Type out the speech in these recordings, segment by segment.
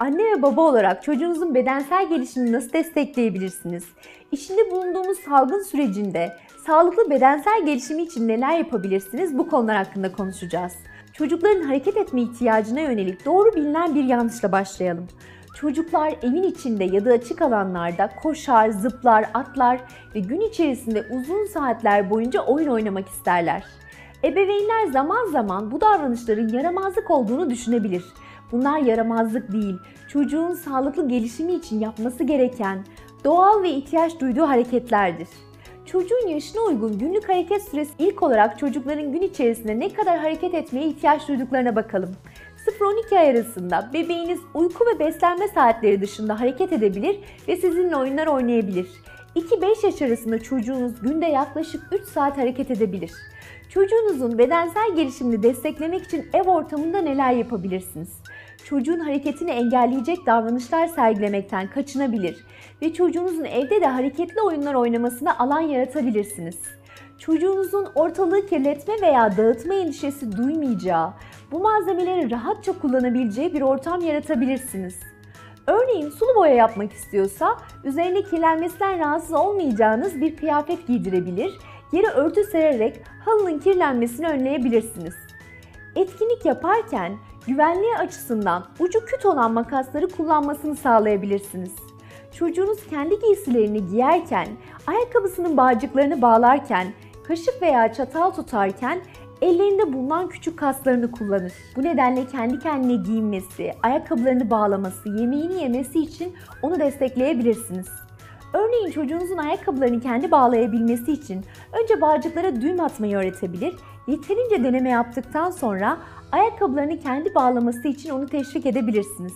Anne ve baba olarak çocuğunuzun bedensel gelişimini nasıl destekleyebilirsiniz? İçinde bulunduğumuz salgın sürecinde sağlıklı bedensel gelişimi için neler yapabilirsiniz? Bu konular hakkında konuşacağız. Çocukların hareket etme ihtiyacına yönelik doğru bilinen bir yanlışla başlayalım. Çocuklar evin içinde ya da açık alanlarda koşar, zıplar, atlar ve gün içerisinde uzun saatler boyunca oyun oynamak isterler. Ebeveynler zaman zaman bu davranışların yaramazlık olduğunu düşünebilir. Bunlar yaramazlık değil, çocuğun sağlıklı gelişimi için yapması gereken doğal ve ihtiyaç duyduğu hareketlerdir. Çocuğun yaşına uygun günlük hareket süresi ilk olarak çocukların gün içerisinde ne kadar hareket etmeye ihtiyaç duyduklarına bakalım. 0-12 ay arasında bebeğiniz uyku ve beslenme saatleri dışında hareket edebilir ve sizinle oyunlar oynayabilir. 2-5 yaş arasında çocuğunuz günde yaklaşık 3 saat hareket edebilir. Çocuğunuzun bedensel gelişimini desteklemek için ev ortamında neler yapabilirsiniz? Çocuğun hareketini engelleyecek davranışlar sergilemekten kaçınabilir ve çocuğunuzun evde de hareketli oyunlar oynamasına alan yaratabilirsiniz. Çocuğunuzun ortalığı kirletme veya dağıtma endişesi duymayacağı, bu malzemeleri rahatça kullanabileceği bir ortam yaratabilirsiniz. Örneğin sulu boya yapmak istiyorsa üzerine kirlenmesinden rahatsız olmayacağınız bir kıyafet giydirebilir, yere örtü sererek halının kirlenmesini önleyebilirsiniz. Etkinlik yaparken güvenliği açısından ucu küt olan makasları kullanmasını sağlayabilirsiniz. Çocuğunuz kendi giysilerini giyerken, ayakkabısının bağcıklarını bağlarken, kaşık veya çatal tutarken ellerinde bulunan küçük kaslarını kullanır. Bu nedenle kendi kendine giyinmesi, ayakkabılarını bağlaması, yemeğini yemesi için onu destekleyebilirsiniz. Örneğin çocuğunuzun ayakkabılarını kendi bağlayabilmesi için önce bağcıklara düğüm atmayı öğretebilir, yeterince deneme yaptıktan sonra ayakkabılarını kendi bağlaması için onu teşvik edebilirsiniz.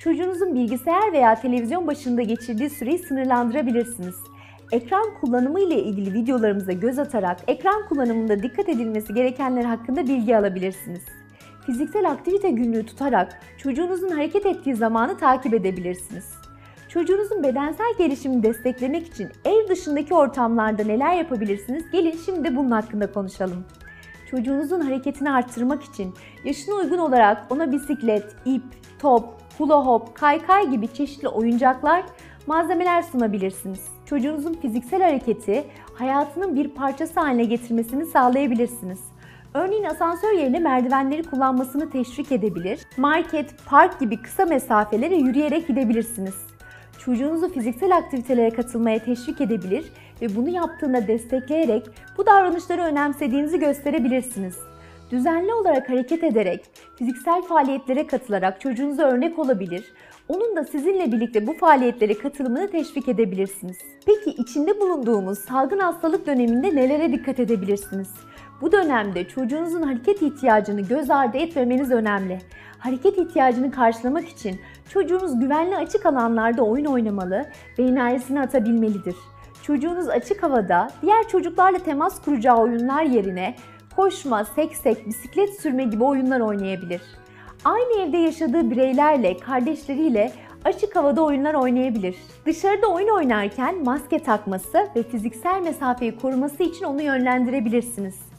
Çocuğunuzun bilgisayar veya televizyon başında geçirdiği süreyi sınırlandırabilirsiniz. Ekran kullanımı ile ilgili videolarımıza göz atarak ekran kullanımında dikkat edilmesi gerekenler hakkında bilgi alabilirsiniz. Fiziksel aktivite günlüğü tutarak çocuğunuzun hareket ettiği zamanı takip edebilirsiniz. Çocuğunuzun bedensel gelişimini desteklemek için ev dışındaki ortamlarda neler yapabilirsiniz? Gelin şimdi bunun hakkında konuşalım. Çocuğunuzun hareketini arttırmak için yaşına uygun olarak ona bisiklet, ip, top, hula hop, kaykay gibi çeşitli oyuncaklar, malzemeler sunabilirsiniz. Çocuğunuzun fiziksel hareketi hayatının bir parçası haline getirmesini sağlayabilirsiniz. Örneğin asansör yerine merdivenleri kullanmasını teşvik edebilir, market, park gibi kısa mesafelere yürüyerek gidebilirsiniz. Çocuğunuzu fiziksel aktivitelere katılmaya teşvik edebilir ve bunu yaptığında destekleyerek bu davranışları önemsediğinizi gösterebilirsiniz. Düzenli olarak hareket ederek, fiziksel faaliyetlere katılarak çocuğunuza örnek olabilir, onun da sizinle birlikte bu faaliyetlere katılımını teşvik edebilirsiniz. Peki içinde bulunduğumuz salgın hastalık döneminde nelere dikkat edebilirsiniz? Bu dönemde çocuğunuzun hareket ihtiyacını göz ardı etmemeniz önemli. Hareket ihtiyacını karşılamak için çocuğunuz güvenli açık alanlarda oyun oynamalı ve enerjisini atabilmelidir. Çocuğunuz açık havada diğer çocuklarla temas kuracağı oyunlar yerine koşma, seksek, bisiklet sürme gibi oyunlar oynayabilir. Aynı evde yaşadığı bireylerle, kardeşleriyle açık havada oyunlar oynayabilir. Dışarıda oyun oynarken maske takması ve fiziksel mesafeyi koruması için onu yönlendirebilirsiniz.